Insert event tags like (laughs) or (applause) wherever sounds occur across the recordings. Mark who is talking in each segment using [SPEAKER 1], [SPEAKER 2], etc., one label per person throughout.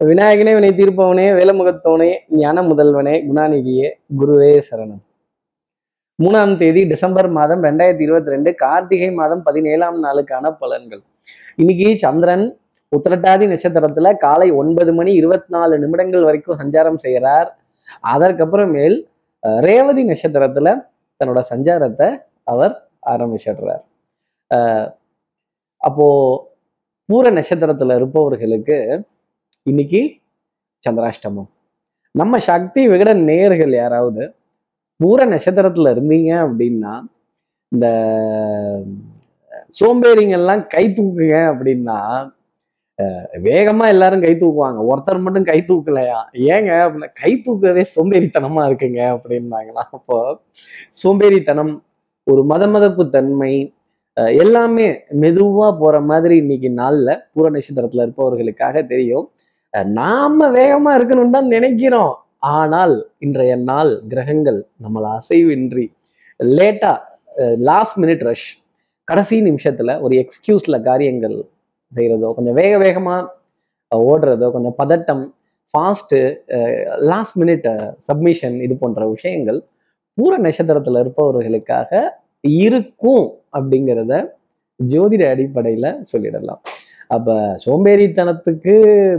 [SPEAKER 1] விநாயகனே வினை தீர்ப்பவனே வேலமுகத்தவனே ஞான முதல்வனே குணாநிதியே குருவே சரணம். மூணாம் தேதி டிசம்பர் மாதம் ரெண்டாயிரத்தி இருபத்தி ரெண்டு கார்த்திகை மாதம் பதினேழாம் நாளுக்கான பலன்கள். இன்னைக்கு சந்திரன் உத்திரட்டாதி நட்சத்திரத்துல காலை ஒன்பது மணி இருபத்தி நாலு நிமிடங்கள் வரைக்கும் சஞ்சாரம் செய்கிறார். அதற்கப்புறமேல் அஹ், ரேவதி நட்சத்திரத்துல தன்னோட சஞ்சாரத்தை அவர் ஆரம்பிச்சிடுறார். அப்போ பூர நட்சத்திரத்துல இருப்பவர்களுக்கு இன்னைக்கு சந்திராஷ்டமம். நம்ம சக்தி விகட நேயர்கள் யாராவது பூர நட்சத்திரத்துல இருந்தீங்க அப்படின்னா இந்த சோம்பேறிங்கெல்லாம் கை தூக்குங்க அப்படின்னா வேகமா எல்லாரும் கை தூக்குவாங்க. ஒருத்தர் மட்டும் கை தூக்கலையா? ஏங்க அப்படின்னா கை தூக்குறதே சோம்பேறித்தனமா இருக்குங்க அப்படின்னாங்களா? அப்போ சோம்பேறித்தனம் ஒரு மத மதப்பு தன்மை எல்லாமே மெதுவா போற மாதிரி இன்னைக்கு நாள்ல பூர நட்சத்திரத்துல இருப்பவர்களுக்காக தெரியும். நாம வேகமா இருக்கணும்னு தான் நினைக்கிறோம். ஆனால் இன்றைய நாள் கிரகங்கள் நம்மளை அசைவின்றி லேட்டா லாஸ்ட் மினிட் ரஷ் கடைசி நிமிஷத்துல ஒரு எக்ஸ்கியூஸ்ல காரியங்கள் செய்யறதோ கொஞ்சம் வேக வேகமா ஓடுறதோ கொஞ்சம் பதட்டம் ஃபாஸ்ட்டு லாஸ்ட் மினிட் சப்மிஷன் இது போன்ற விஷயங்கள் பூர நட்சத்திரத்துல இருப்பவர்களுக்காக இருக்கும் அப்படிங்கிறத ஜோதிட அடிப்படையில சொல்லிடலாம். அப்போ சோம்பேறித்தனத்துக்கு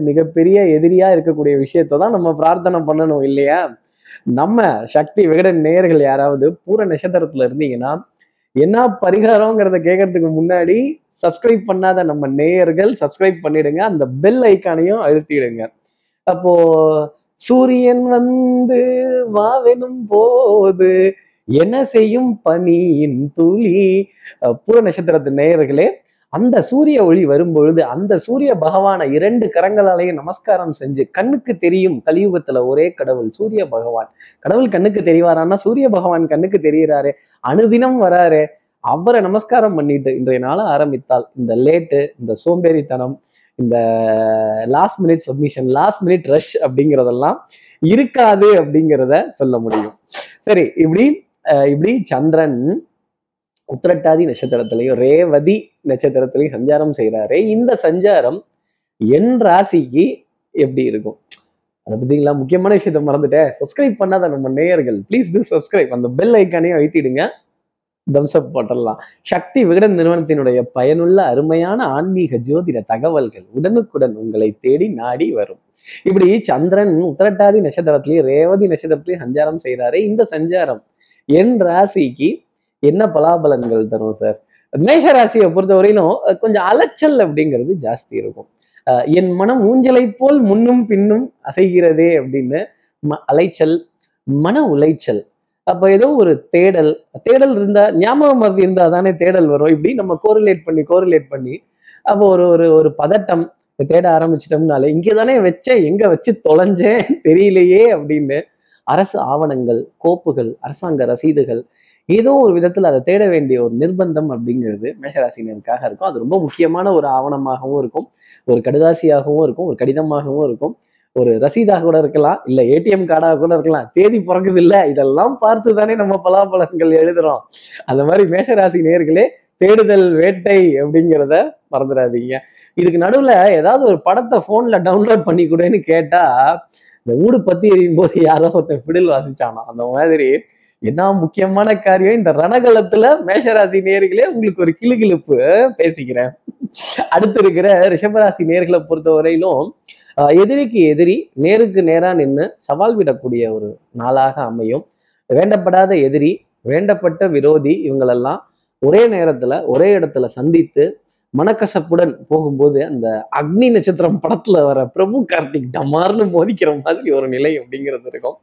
[SPEAKER 1] மிகப்பெரிய எதிரியாக இருக்கக்கூடிய விஷயத்தை தான் நம்ம பிரார்த்தனை பண்ணணும் இல்லையா? நம்ம சக்தி விகடன் நேயர்கள் யாராவது பூர நட்சத்திரத்துல இருந்தீங்கன்னா என்ன பரிகாரங்கிறத கேட்கறதுக்கு முன்னாடி சப்ஸ்கிரைப் பண்ணாத நம்ம நேயர்கள் சப்ஸ்கிரைப் பண்ணிடுங்க. அந்த பெல் ஐக்கானையும் அழுத்திடுங்க. அப்போ சூரியன் வந்து வாவெனும் போது என்ன செய்யும்? பனியின் துளி. பூர நட்சத்திரத்து நேயர்களே அந்த சூரிய ஒளி வரும்பொழுது அந்த சூரிய பகவானை இரண்டு கரங்களாலேயும் நமஸ்காரம் செஞ்சு கண்ணுக்கு தெரியும் கலியுகத்துல ஒரே கடவுள் சூரிய பகவான். கடவுள் கண்ணுக்கு தெரிவாரான்னா சூரிய பகவான் கண்ணுக்கு தெரியறாரு அனுதினம் வராரு. அவரை நமஸ்காரம் பண்ணிட்டு இன்றைய நாளை ஆரம்பித்தால் இந்த லேட்டு இந்த சோம்பேறித்தனம் இந்த last minute submission last minute rush அப்படிங்கிறதெல்லாம் இருக்காது அப்படிங்கிறத சொல்ல முடியும். சரி இப்படி அஹ் இப்படி சந்திரன் உத்திரட்டாதி நட்சத்திரத்திலையும் ரேவதி நட்சத்திரத்திலையும் சஞ்சாரம் செய்கிறாரே இந்த சஞ்சாரம் என் ராசிக்கு எப்படி இருக்கும்? அதை பத்திங்களா? முக்கியமான விஷயத்த மறந்துட்டேன். சப்ஸ்கிரைப் பண்ணாத நம்ம நேயர்கள் ப்ளீஸ் டூ சப்ஸ்கிரைப் அந்த பெல் ஐக்கானையும் அழுத்திடுங்க. தம்ஸ்அப் போட்டுடலாம். சக்தி விகடன் நிறுவனத்தினுடைய பயனுள்ள அருமையான ஆன்மீக ஜோதிட தகவல்கள் உடனுக்குடன் உங்களை தேடி நாடி வரும். இப்படி சந்திரன் உத்திரட்டாதி நட்சத்திரத்திலையும் ரேவதி நட்சத்திரத்திலையும் சஞ்சாரம் செய்கிறாரே இந்த சஞ்சாரம் என் ராசிக்கு என்ன பலாபலன்கள் தரும் சார் மேகராசியை பொறுத்தவரையிலும் கொஞ்சம் அலைச்சல் அப்படிங்கிறது ஜாஸ்தி இருக்கும். அஹ், என் மனம் ஊஞ்சலை போல் முன்னும் பின்னும் அசைகிறதே அப்படின்னு ம- அலைச்சல் மன உளைச்சல். அப்போ ஏதோ ஒரு தேடல் தேடல் இருந்தா ஞாபகம் மருந்து இருந்தா தானே தேடல் வரும். இப்படி நம்ம கோரிலேட் பண்ணி கோரிலேட் பண்ணி அப்போ ஒரு ஒரு ஒரு பதட்டம் தேட ஆரம்பிச்சிட்டோம்னாலே இங்கே தானே வச்சேன் எங்க வச்சு தொலைஞ்சேன் தெரியலையே அப்படின்னு அரசு ஆவணங்கள் கோப்புகள் அரசாங்க ரசீதுகள் ஏதோ ஒரு விதத்தில் அதை தேட வேண்டிய ஒரு நிர்பந்தம் அப்படிங்கிறது மேஷராசினருக்காக இருக்கும். அது ரொம்ப முக்கியமான ஒரு ஆவணமாகவும் இருக்கும். ஒரு கடிதாசியாகவும் இருக்கும். ஒரு கடிதமாகவும் இருக்கும். ஒரு ரசீதாக கூட இருக்கலாம். இல்ல ஏடிஎம் கார்டாக கூட இருக்கலாம். தேதி பிறகுது இல்ல இதெல்லாம் பார்த்து தானே நம்ம பலாபலங்கள் எழுதுறோம். அந்த மாதிரி மேஷராசி நேர்களே தேடுதல் வேட்டை அப்படிங்கிறத மறந்துடாதீங்க. இதுக்கு நடுவுல ஏதாவது ஒரு படத்தை போன்ல டவுன்லோட் பண்ணி கூடன்னு கேட்டா இந்த ஊடு பத்தி எறியும் போது யாரோ ஒருத்தன் பிடில் வாசிச்சானா அந்த மாதிரி என்ன முக்கியமான காரியம்? இந்த ரணகலத்துல மேஷராசி நேர்களே உங்களுக்கு ஒரு கிளுகிளுப்பு பேசிக்கிறேன். அடுத்து இருக்கிற ரிஷபராசி நேர்களை பொறுத்தவரையிலும் ஆஹ், எதிரிக்கு எதிரி நேருக்கு நேரா நின்று சவால் விடக்கூடிய ஒரு நாளாக அமையும். வேண்டப்படாத எதிரி வேண்டப்பட்ட விரோதி இவங்களெல்லாம் ஒரே நேரத்துல ஒரே இடத்துல சந்தித்து மனக்கசப்புடன் போகும்போது அந்த அக்னி நட்சத்திரம் படத்துல வர பிரபு கார்த்திக் டமார்னு மோதிக்கிற மாதிரி ஒரு நிலை அப்படிங்கிறது இருக்கும்.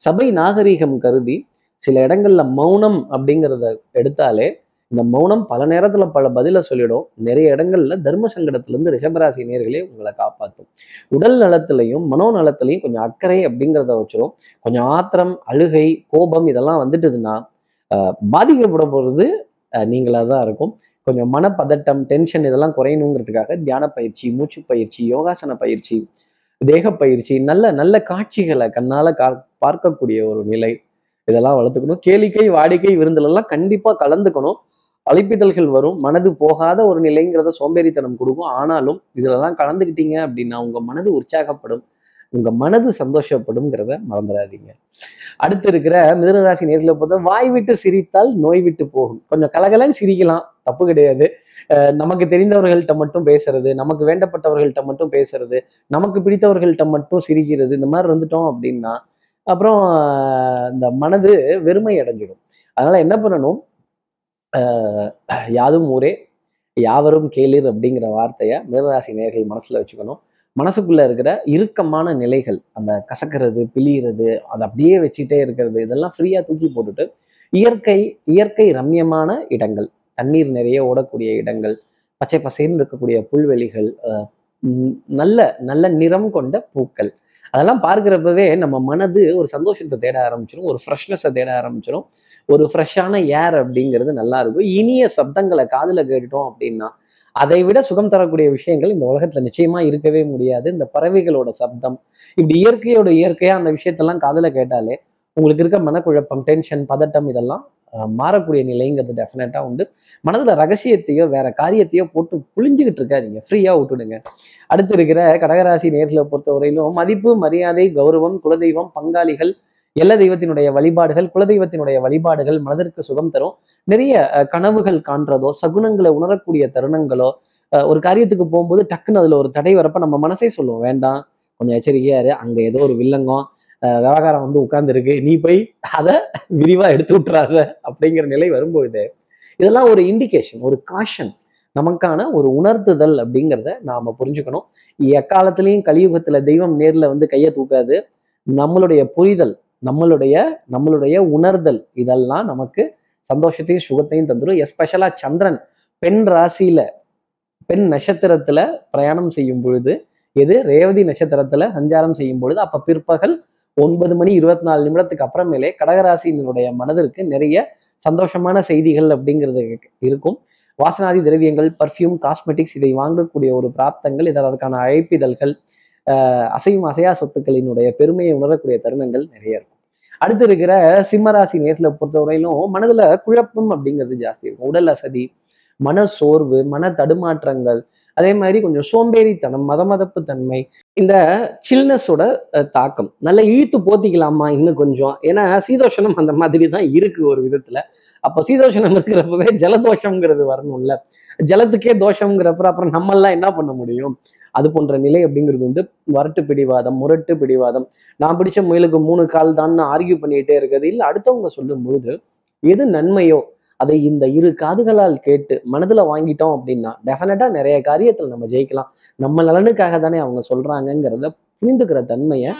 [SPEAKER 1] சபை நாகரீகம் கருதி சில இடங்கள்ல மௌனம் அப்படிங்கிறத எடுத்தாலே இந்த மௌனம் பல நேரத்துல பல பதில சொல்லிடும். நிறைய இடங்கள்ல தர்ம சங்கடத்துல இருந்து ரிஷபராசி நேர்களே உங்களை காப்பாற்றும் உடல் நலத்திலையும் மனோ நலத்திலையும் கொஞ்சம் அக்கறை அப்படிங்கிறத வச்சிடும் கொஞ்சம் ஆத்திரம் அழுகை கோபம் இதெல்லாம் வந்துட்டுதுன்னா பாதிக்கப்பட போறது நீங்களாக நீங்களா தான் இருக்கும். கொஞ்சம் மனப்பதட்டம் டென்ஷன் இதெல்லாம் குறையணுங்கிறதுக்காக தியான பயிற்சி மூச்சு பயிற்சி யோகாசன பயிற்சி தேக பயிற்சி நல்ல நல்ல காட்சிகளை கண்ணால கா பார்க்கக்கூடிய ஒரு நிலை. இதெல்லாம் வளர்த்துக்கணும். கேளிக்கை வாடிக்கை விருந்துல எல்லாம் கண்டிப்பா கலந்துக்கணும். அழைப்பிதழ்கள் வரும். மனது போகாத ஒரு நிலைங்கிறத சோம்பேறித்தனம் கொடுக்கும். ஆனாலும் இதுலலாம் கலந்துக்கிட்டீங்க அப்படின்னா உங்க மனது உற்சாகப்படும். உங்க மனது சந்தோஷப்படும்ங்கிறத மறந்துடாதீங்க. அடுத்து இருக்கிற மிதனராசி நேர்களை பொறுத்த வாய் விட்டு சிரித்தால் நோய் விட்டு போகும். கொஞ்சம் கலகலன்னு சிரிக்கலாம். தப்பு கிடையாது. நமக்கு தெரிந்தவர்கள்ட்ட மட்டும் பேசுறது நமக்கு வேண்டப்பட்டவர்கள்ட்ட மட்டும் பேசுறது நமக்கு பிடித்தவர்கள்ட்ட மட்டும் சிரிக்கிறது இந்த மாதிரி இருந்துட்டோம் அப்படின்னா அப்புறம் இந்த மனது வெறுமை அடைஞ்சிடும். அதனால என்ன பண்ணணும்? ஆஹ் யாதும் ஊரே யாவரும் கேளிர் அப்படிங்கிற வார்த்தையை மிதனராசி நேர்கள் மனசுல வச்சுக்கணும். மனசுக்குள்ள இருக்கிற இறுக்கமான நிலைகள் அந்த கசக்கிறது பிழியிறது அதை அப்படியே வச்சுட்டே இருக்கிறது இதெல்லாம் ஃப்ரீயா தூக்கி போட்டுட்டு இயற்கை இயற்கை ரம்யமான இடங்கள் தண்ணீர் நிறைய ஓடக்கூடிய இடங்கள் பச்சை பசேர்ந்து இருக்கக்கூடிய புல்வெளிகள் நல்ல நல்ல நிறம் கொண்ட பூக்கள் அதெல்லாம் பார்க்கிறப்பவே நம்ம மனது ஒரு சந்தோஷத்தை தேட ஆரம்பிச்சிடும் ஒரு ஃப்ரெஷ்னஸை தேட ஆரம்பிச்சிடும் ஒரு ஃப்ரெஷ்ஷான ஏர் அப்படிங்கிறது நல்லா இருக்கும். இனிய சப்தங்களை காதுல கேட்டுட்டோம் அப்படின்னா அதை விட சுகம் தரக்கூடிய விஷயங்கள் இந்த உலகத்துல நிச்சயமா இருக்கவே முடியாது. இந்த பறவைகளோட சப்தம் இப்படி இயற்கையோட இயற்கையா அந்த விஷயத்தெல்லாம் காதுல கேட்டாலே உங்களுக்கு இருக்க மனக்குழப்பம் டென்ஷன் பதட்டம் இதெல்லாம் மாறக்கூடிய நிலைங்கிறது டெஃபினட்டா உண்டு. மனதுல ரகசியத்தையோ வேற காரியத்தையோ போட்டு புளிஞ்சுக்கிட்டு இருக்காதீங்க. ஃப்ரீயா விட்டுடுங்க. அடுத்து இருக்கிற கடகராசி நேர்களை பொறுத்தவரையிலும் மதிப்பு மரியாதை கௌரவம் குலதெய்வம் பங்காளிகள் எல்ல தெய்வத்தினுடைய வழிபாடுகள் குலதெய்வத்தினுடைய வழிபாடுகள் மனதிற்கு சுகம் தரும். நிறைய கனவுகள் காண்றதோ சகுனங்களை உணரக்கூடிய தருணங்களோ ஒரு காரியத்துக்கு போகும்போது டக்குன்னு அதுல ஒரு தடை வரப்ப நம்ம மனசே சொல்லுவோம் வேண்டாம் கொஞ்சம் எச்சரிக்கையாரு அங்கே அங்க ஏதோ ஒரு வில்லங்கம் விவகாரம் வந்து உட்கார்ந்துருக்கு. நீ போய் அதை விரிவா எடுத்து விட்டுறாத அப்படிங்கிற நிலை வரும்பொழுது இதெல்லாம் ஒரு இண்டிகேஷன் ஒரு காஷன் நமக்கான ஒரு உணர்த்துதல் அப்படிங்கிறத நாம புரிஞ்சுக்கணும். எக்காலத்திலையும் கலியுகத்துல தெய்வம் நேர்ல வந்து கையை தூக்காது. நம்மளுடைய புரிதல் நம்மளுடைய நம்மளுடைய உணர்தல் இதெல்லாம் நமக்கு சந்தோஷத்தையும் சுகத்தையும் தந்துடும் எஸ்பெஷலா சந்திரன் பெண் ராசியில பெண் நட்சத்திரத்துல பிரயாணம் செய்யும் பொழுது எது? ரேவதி நட்சத்திரத்துல சஞ்சாரம் செய்யும் பொழுது அப்ப பிற்பகல் ஒன்பது மணி இருபத்தி நாலு நிமிடத்துக்கு அப்புறமேலே கடகராசியினுடைய மனதிற்கு நிறைய சந்தோஷமான செய்திகள் அப்படிங்கிறது இருக்கும். வாசனாதி திரவியங்கள் பர்ஃப்யூம் காஸ்மெட்டிக்ஸ் இதை வாங்கக்கூடிய ஒரு பிராப்தங்கள் இதில் அதற்கான அழைப்பிதழ்கள் ஆஹ் அசையும் அசையா சொத்துக்களினுடைய பெருமையை உணரக்கூடிய தருணங்கள் நிறைய இருக்கும். அடுத்து இருக்கிற சிம்மராசி நேரத்துல பொறுத்தவரையிலும் மனதுல குழப்பம் அப்படிங்கிறது ஜாஸ்தி இருக்கும். உடல் அசதி மன சோர்வு மன தடுமாற்றங்கள் அதே மாதிரி கொஞ்சம் சோம்பேறித்தனம் மதமதப்பு தன்மை இந்த சில்னஸோட தாக்கம். நல்லா இழுத்து போத்திக்கலாமா இன்னும் கொஞ்சம்? ஏன்னா சீதோஷணம் அந்த மாதிரி தான் இருக்கு ஒரு விதத்துல. அப்போ சீதோஷணம் இருக்கிறப்பவே ஜலதோஷம்ங்கிறது வரணும்ல. ஜலத்துக்கே தோஷம்ங்கிறப்ப அப்புறம் நம்மெல்லாம் என்ன பண்ண முடியும்? அது போன்ற நிலை அப்படிங்கிறது வந்து வரட்டு பிடிவாதம் முரட்டு பிடிவாதம். நான் பிடிச்ச முயலுக்கு மூணு கால் தான் ஆர்கியூ பண்ணிக்கிட்டே இருக்கிறது. இல்லை அடுத்தவங்க சொல்லும் பொழுது எது நன்மையோ அதை இந்த இரு காதுகளால் கேட்டு மனதுல வாங்கிட்டோம் அப்படின்னா டெஃபினட்டாக நிறைய காரியத்தில் நம்ம ஜெயிக்கலாம். நம்ம நலனுக்காக தானே அவங்க சொல்றாங்கங்கிறத புரிந்துக்கிற தன்மையை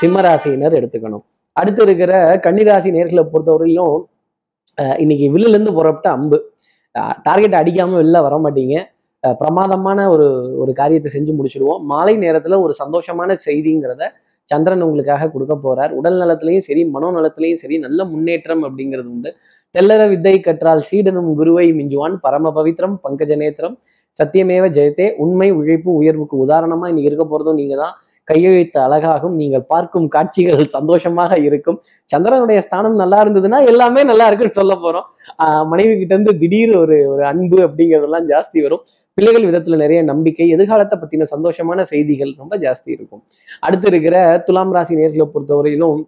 [SPEAKER 1] சிம்மராசியினர் எடுத்துக்கணும். அடுத்து இருக்கிற கன்னிராசி நேர்களை பொறுத்தவரையிலும் அஹ் இன்னைக்கு வில்லுல இருந்து புறப்பட்ட அம்பு. டார்கெட் அடிக்காம வெளில வர மாட்டீங்க. பிரமாதமான ஒரு ஒரு காரியத்தை செஞ்சு முடிச்சிடுவோம். மாலை நேரத்தில் ஒரு சந்தோஷமான செய்திங்கிறத சந்திரன் உங்களுக்காக கொடுக்க போறார். உடல் நலத்திலையும் சரி மனோ நலத்திலையும் சரி நல்ல முன்னேற்றம் அப்படிங்கிறது உண்டு. தெல்லற வித்தை கற்றால் சீடனும் குருவை மிஞ்சுவான். பரம பவித்ரம் பங்கஜ நேத்திரம் சத்தியமேவ ஜெயத்தே உண்மை உழைப்பு உயர்வுக்கு உதாரணமா இன்னைக்கு இருக்க போறதும் நீங்க தான் கையெழுத்து அழகாகும் நீங்கள் பார்க்கும் காட்சிகள் (laughs) சந்தோஷமாக இருக்கும். சந்திரனுடைய ஸ்தானம் நல்லா இருந்ததுன்னா எல்லாமே நல்லா இருக்குன்னு சொல்ல போறோம். ஆஹ் மனைவி கிட்ட இருந்து திடீர் ஒரு ஒரு அன்பு அப்படிங்கிறதெல்லாம் ஜாஸ்தி வரும். பிள்ளைகள் விதத்துல நிறைய நம்பிக்கை எதிர்காலத்தை பத்தின சந்தோஷமான செய்திகள் ரொம்ப ஜாஸ்தி இருக்கும். அடுத்து இருக்கிற துலாம் ராசி நேர்களை பொறுத்தவரையிலும்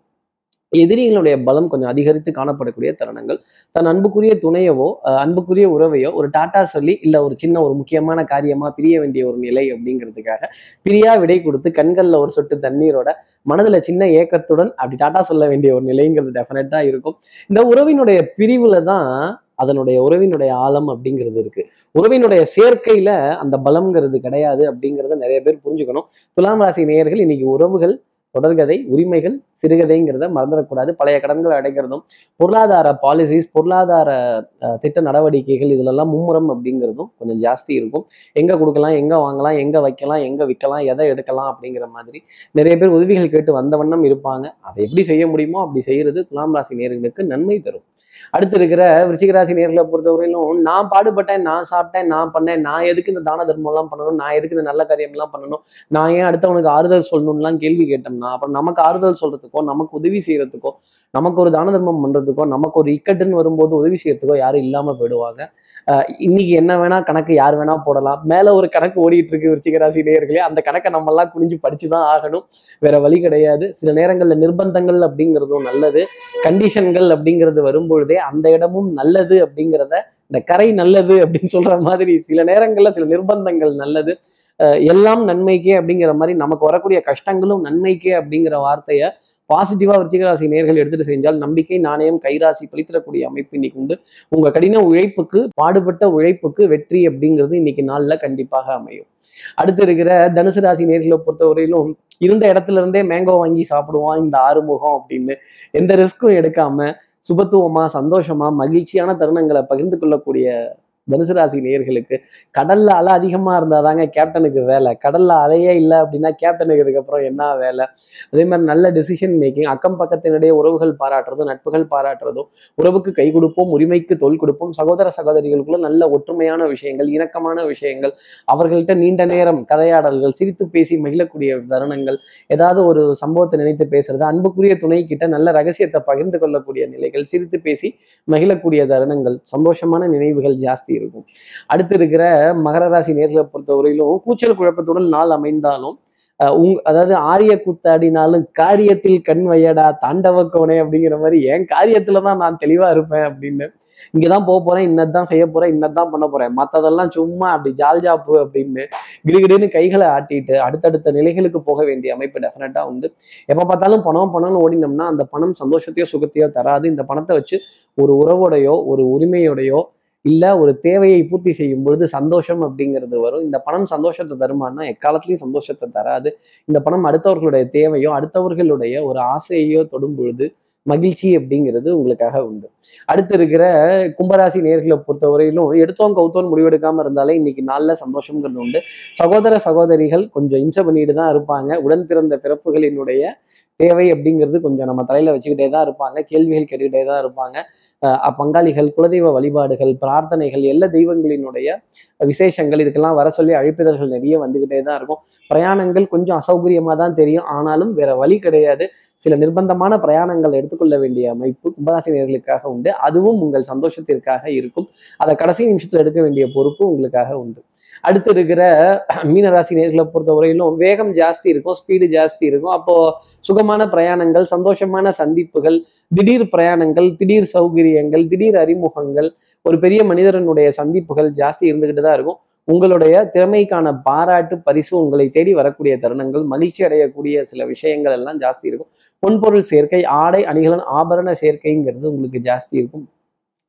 [SPEAKER 1] எதிரிகளுடைய பலம் கொஞ்சம் அதிகரித்து காணப்படக்கூடிய தருணங்கள். தன் அன்புக்குரிய துணையவோ அன்புக்குரிய உறவையோ ஒரு டாட்டா சொல்லி இல்ல ஒரு சின்ன ஒரு முக்கியமான காரியமா பிரிய வேண்டிய ஒரு நிலை அப்படிங்கிறதுக்காக பிரியா விடை கொடுத்து கண்கள்ல ஒரு சொட்டு தண்ணீரோட மனதுல சின்ன ஏக்கத்துடன் அப்படி டாட்டா சொல்ல வேண்டிய ஒரு நிலைங்கிறது டெஃபினட்டா இருக்கும். இந்த உறவினுடைய பிரிவுல தான் அதனுடைய உறவினுடைய ஆழம் அப்படிங்கிறது இருக்கு. உறவினுடைய சேர்க்கையில அந்த பலம்ங்கிறது கிடையாது அப்படிங்கிறத நிறைய பேர் புரிஞ்சுக்கணும். துலாம் ராசி நேயர்கள் இன்னைக்கு உறவுகள் தொடர்கதை உரிமைகள் சிறுகதைங்கிறத மறந்துடக்கூடாது. பழைய கடன்களை அடைக்கிறதும் பொருளாதார பாலிசிஸ் பொருளாதார திட்ட நடவடிக்கைகள் இதுலெல்லாம் மும்முரம் அப்படிங்கிறதும் கொஞ்சம் ஜாஸ்தி இருக்கும். எங்கே கொடுக்கலாம் எங்கே வாங்கலாம் எங்கே வைக்கலாம் எங்கே விற்கலாம் எதை எடுக்கலாம் அப்படிங்கிற மாதிரி நிறைய பேர் உதவிகள் கேட்டு வந்த வண்ணம் இருப்பாங்க. அதை எப்படி செய்ய முடியுமோ அப்படி செய்யறது துலாம் ராசி நேர்களுக்கு நன்மை தரும். அடுத்து இருக்கிற விருச்சிகராசி நேர்களை பொறுத்தவரையிலும் நான் பாடுபட்டேன் நான் சாப்பிட்டேன் நான் பண்ணேன் நான் எதுக்கு இந்த தான தர்மம்லாம் பண்ணணும் நான் எதுக்கு இந்த நல்ல காரியம்லாம் பண்ணணும் நான் ஏன் அடுத்தவனுக்கு ஆறுதல் சொல்லணும்லாம் கேள்வி கேட்டோம்னா அப்புறம் நமக்கு ஆறுதல் சொல்றதுக்கோ நமக்கு உதவி செய்யறதுக்கோ நமக்கு ஒரு தான தர்மம் பண்றதுக்கோ நமக்கு ஒரு இக்கட்டுன்னு வரும்போது உதவி செய்யறதுக்கோ யாரும் இல்லாம போயிடுவாங்க. இன்னைக்கு என்ன வேணா கணக்கு யார் வேணா போடலாம். மேல ஒரு கணக்கு ஓடிட்டு இருக்கு விருச்சிகராசி நேயர்களே. அந்த கணக்கை நம்ம எல்லாம் குனிஞ்சு படிச்சுதான் ஆகணும். வேற வழி கிடையாது. சில நேரங்கள்ல நிர்பந்தங்கள் அப்படிங்கிறதும் நல்லது. கண்டிஷன்கள் அப்படிங்கிறது வரும்பொழுதே அந்த இடமும் நல்லது அப்படிங்கிறத இந்த கரை நல்லது அப்படின்னு சொல்ற மாதிரி சில நேரங்கள்ல சில நிர்பந்தங்கள் நல்லது. எல்லாம் நன்மைக்கே அப்படிங்கிற மாதிரி நமக்கு வரக்கூடிய கஷ்டங்களும் நன்மைக்கே அப்படிங்கிற வார்த்தையை பாசிட்டிவா விருச்சிகராசி நேர்கள் எடுத்துட்டு செஞ்சால் நம்பிக்கை நாணயம் கைராசி பளித்திடக்கூடிய அமைப்பு இன்னைக்கு உண்டு. உங்க கடின உழைப்புக்கு பாடுபட்ட உழைப்புக்கு வெற்றி அப்படிங்கிறது இன்னைக்கு நாள்ல கண்டிப்பாக அமையும். அடுத்து இருக்கிற தனுசு ராசி நேர்களை பொறுத்தவரையிலும் இருந்த இடத்துல இருந்தே மேங்கோ வாங்கி சாப்பிடுவான் இந்த ஆறுமுகம் அப்படின்னு. எந்த ரிஸ்க்கும் எடுக்காம சுபத்துவமா சந்தோஷமா மகிழ்ச்சியான தருணங்களை பகிர்ந்து கொள்ளக்கூடிய தனுசு ராசி நேர்களுக்கு கடல்ல அலை அதிகமா இருந்தாதாங்க கேப்டனுக்கு வேலை. கடல்ல அலையே இல்லை அப்படின்னா கேப்டனுக்கு இதுக்கப்புறம் என்ன வேலை? அதே மாதிரி நல்ல டெசிஷன் மேக்கிங் அக்கம் பக்கத்தினுடைய உறவுகள் பாராட்டுறதும் நட்புகள் பாராட்டுறதும் உறவுக்கு கை கொடுப்போம் உரிமைக்கு தொல் கொடுப்போம் சகோதர சகோதரிகளுக்குள்ள நல்ல ஒற்றுமையான விஷயங்கள் இணக்கமான விஷயங்கள் அவர்கள்ட்ட நீண்ட நேரம் கதையாடல்கள் சிரித்து பேசி மகிழக்கூடிய தருணங்கள் ஏதாவது ஒரு சம்பவத்தை நினைத்து பேசுறது அன்புக்குரிய துணை கிட்ட நல்ல ரகசியத்தை பகிர்ந்து கொள்ளக்கூடிய நிலைகள் சிரித்து பேசி மகிழக்கூடிய தருணங்கள் சந்தோஷமான நினைவுகள் ஜாஸ்தி இருக்கும். அடுத்து இருக்கிற மகர ராசி நேர்களை பொறுத்தவரையிலும் கூச்சல் குழப்பத்துடன் நாள் அமைந்தாலும் உங் அதாவது ஆரிய கூத்தாடினாலும் காரியத்தில் கண் வையடா தாண்டவ கோணே அப்படிங்கிற மாதிரி என் காரியத்துல தான் நான் தெளிவா இருப்பேன் அப்படின்னு. இங்கதான் போக போறேன் இன்னதான் செய்ய போறேன் இன்னதான் பண்ண போறேன். மத்ததெல்லாம் சும்மா அப்படி ஜால் ஜாப்பு அப்படின்னு கிடுகிடுன்னு கைகளை ஆட்டிட்டு அடுத்தடுத்த நிலைகளுக்கு போக வேண்டிய அமைப்பு டெஃபினட்டா உண்டு. எப்ப பார்த்தாலும் பணம் பணம்னு ஓடினோம்னா அந்த பணம் சந்தோஷத்தையோ சுகத்தையோ தராது. இந்த பணத்தை வச்சு ஒரு உறவோடையோ ஒரு உரிமையோடையோ இல்லை ஒரு தேவையை பூர்த்தி செய்யும் பொழுது சந்தோஷம் அப்படிங்கிறது வரும். இந்த பணம் சந்தோஷத்தை தருமானா எக்காலத்திலையும் சந்தோஷத்தை தராது. இந்த பணம் அடுத்தவர்களுடைய தேவையோ அடுத்தவர்களுடைய ஒரு ஆசையோ தொடும் பொழுது மகிழ்ச்சி அப்படிங்கிறது உங்களுக்காக உண்டு. அடுத்து இருக்கிற கும்பராசி நேர்களை பொறுத்தவரையிலும் எடுத்தோம் கவுத்தோம் முடிவெடுக்காம இருந்தாலே இன்னைக்கு நாளில் சந்தோஷங்கிறது உண்டு. சகோதர சகோதரிகள் கொஞ்சம் இன்ச பண்ணிட்டு தான் இருப்பாங்க. உடன் பிறந்த பிறப்புகளினுடைய தேவை அப்படிங்கிறது கொஞ்சம் நம்ம தலையில வச்சுக்கிட்டே தான் இருப்பாங்க. கேள்விகள் கேட்டுக்கிட்டே தான் இருப்பாங்க. பங்காளிகள் குலதெய்வ வழிபாடுகள் பிரார்த்தனைகள் எல்லா தெய்வங்களினுடைய விசேஷங்கள் இதுக்கெல்லாம் வர சொல்லி அழைப்பிதழ்கள் நிறைய வந்துக்கிட்டே தான் இருக்கும். பிரயாணங்கள் கொஞ்சம் அசௌகரியமா தான் தெரியும். ஆனாலும் வேற வழி கிடையாது. சில நிர்பந்தமான பிரயாணங்கள் எடுத்துக்கொள்ள வேண்டிய அமைப்பு கும்பராசினியர்களுக்காக உண்டு. அதுவும் உங்கள் சந்தோஷத்திற்காக இருக்கும். அதை கடைசி நிமிஷத்துல எடுக்க வேண்டிய பொறுப்பு உங்களுக்காக உண்டு. அடுத்து இருக்கிற மீனராசி நேர்களை பொறுத்தவரையிலும் வேகம் ஜாஸ்தி இருக்கும் ஸ்பீடு ஜாஸ்தி இருக்கும். அப்போ சுகமான பிரயாணங்கள் சந்தோஷமான சந்திப்புகள் திடீர் பிரயாணங்கள் திடீர் சௌகரியங்கள் திடீர் அறிமுகங்கள் ஒரு பெரிய மனிதரனுடைய சந்திப்புகள் ஜாஸ்தி இருந்துகிட்டு தான் இருக்கும். உங்களுடைய திறமைக்கான பாராட்டு பரிசு உங்களை தேடி வரக்கூடிய தருணங்கள் மகிழ்ச்சி அடையக்கூடிய சில விஷயங்கள் எல்லாம் ஜாஸ்தி இருக்கும். பொன்பொருள் சேர்க்கை ஆடை அணிகலன் ஆபரண சேர்க்கைங்கிறது உங்களுக்கு ஜாஸ்தி இருக்கும்.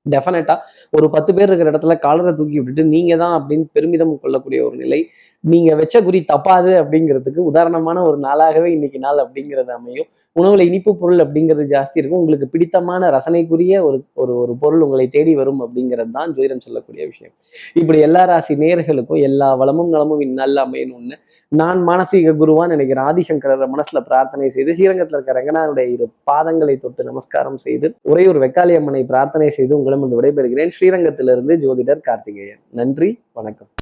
[SPEAKER 1] டெஃபினட்டா ஒரு பத்து பேர் இருக்கிற இடத்துல காலரை தூக்கி விட்டுட்டு நீங்க தான் அப்படின்னு பெருமிதம் கொள்ளக்கூடிய ஒரு நிலை நீங்க வச்ச குறி தப்பாது அப்படிங்கிறதுக்கு உதாரணமான ஒரு நாளாகவே இன்னைக்கு நாள் அப்படிங்கிறது அமையும். உணவுல இனிப்பு பொருள் அப்படிங்கிறது ஜாஸ்தி இருக்கும். உங்களுக்கு பிடித்தமான ரசனைக்குரிய ஒரு ஒரு ஒரு பொருள் உங்களை தேடி வரும் அப்படிங்கிறது தான் ஜோதிடம் சொல்லக்கூடிய விஷயம். இப்படி எல்லா ராசி நேர்களுக்கும் எல்லா வளமும் நலமும் இந்நாளில் அமையணும்னு நான் மானசீக குருவான் நினைக்கிறேன் ஆதிசங்கரர் மனசுல பிரார்த்தனை செய்து ஸ்ரீரங்கத்தில் இருக்க ரங்கனாருடைய இரு பாதங்களை தொட்டு நமஸ்காரம் செய்து ஒரே ஒரு வெக்காளியம்மனை பிரார்த்தனை செய்து உங்களிடம் விடைபெறுகிறேன். ஸ்ரீரங்கத்திலிருந்து ஜோதிடர் கார்த்திகேயன். நன்றி வணக்கம்.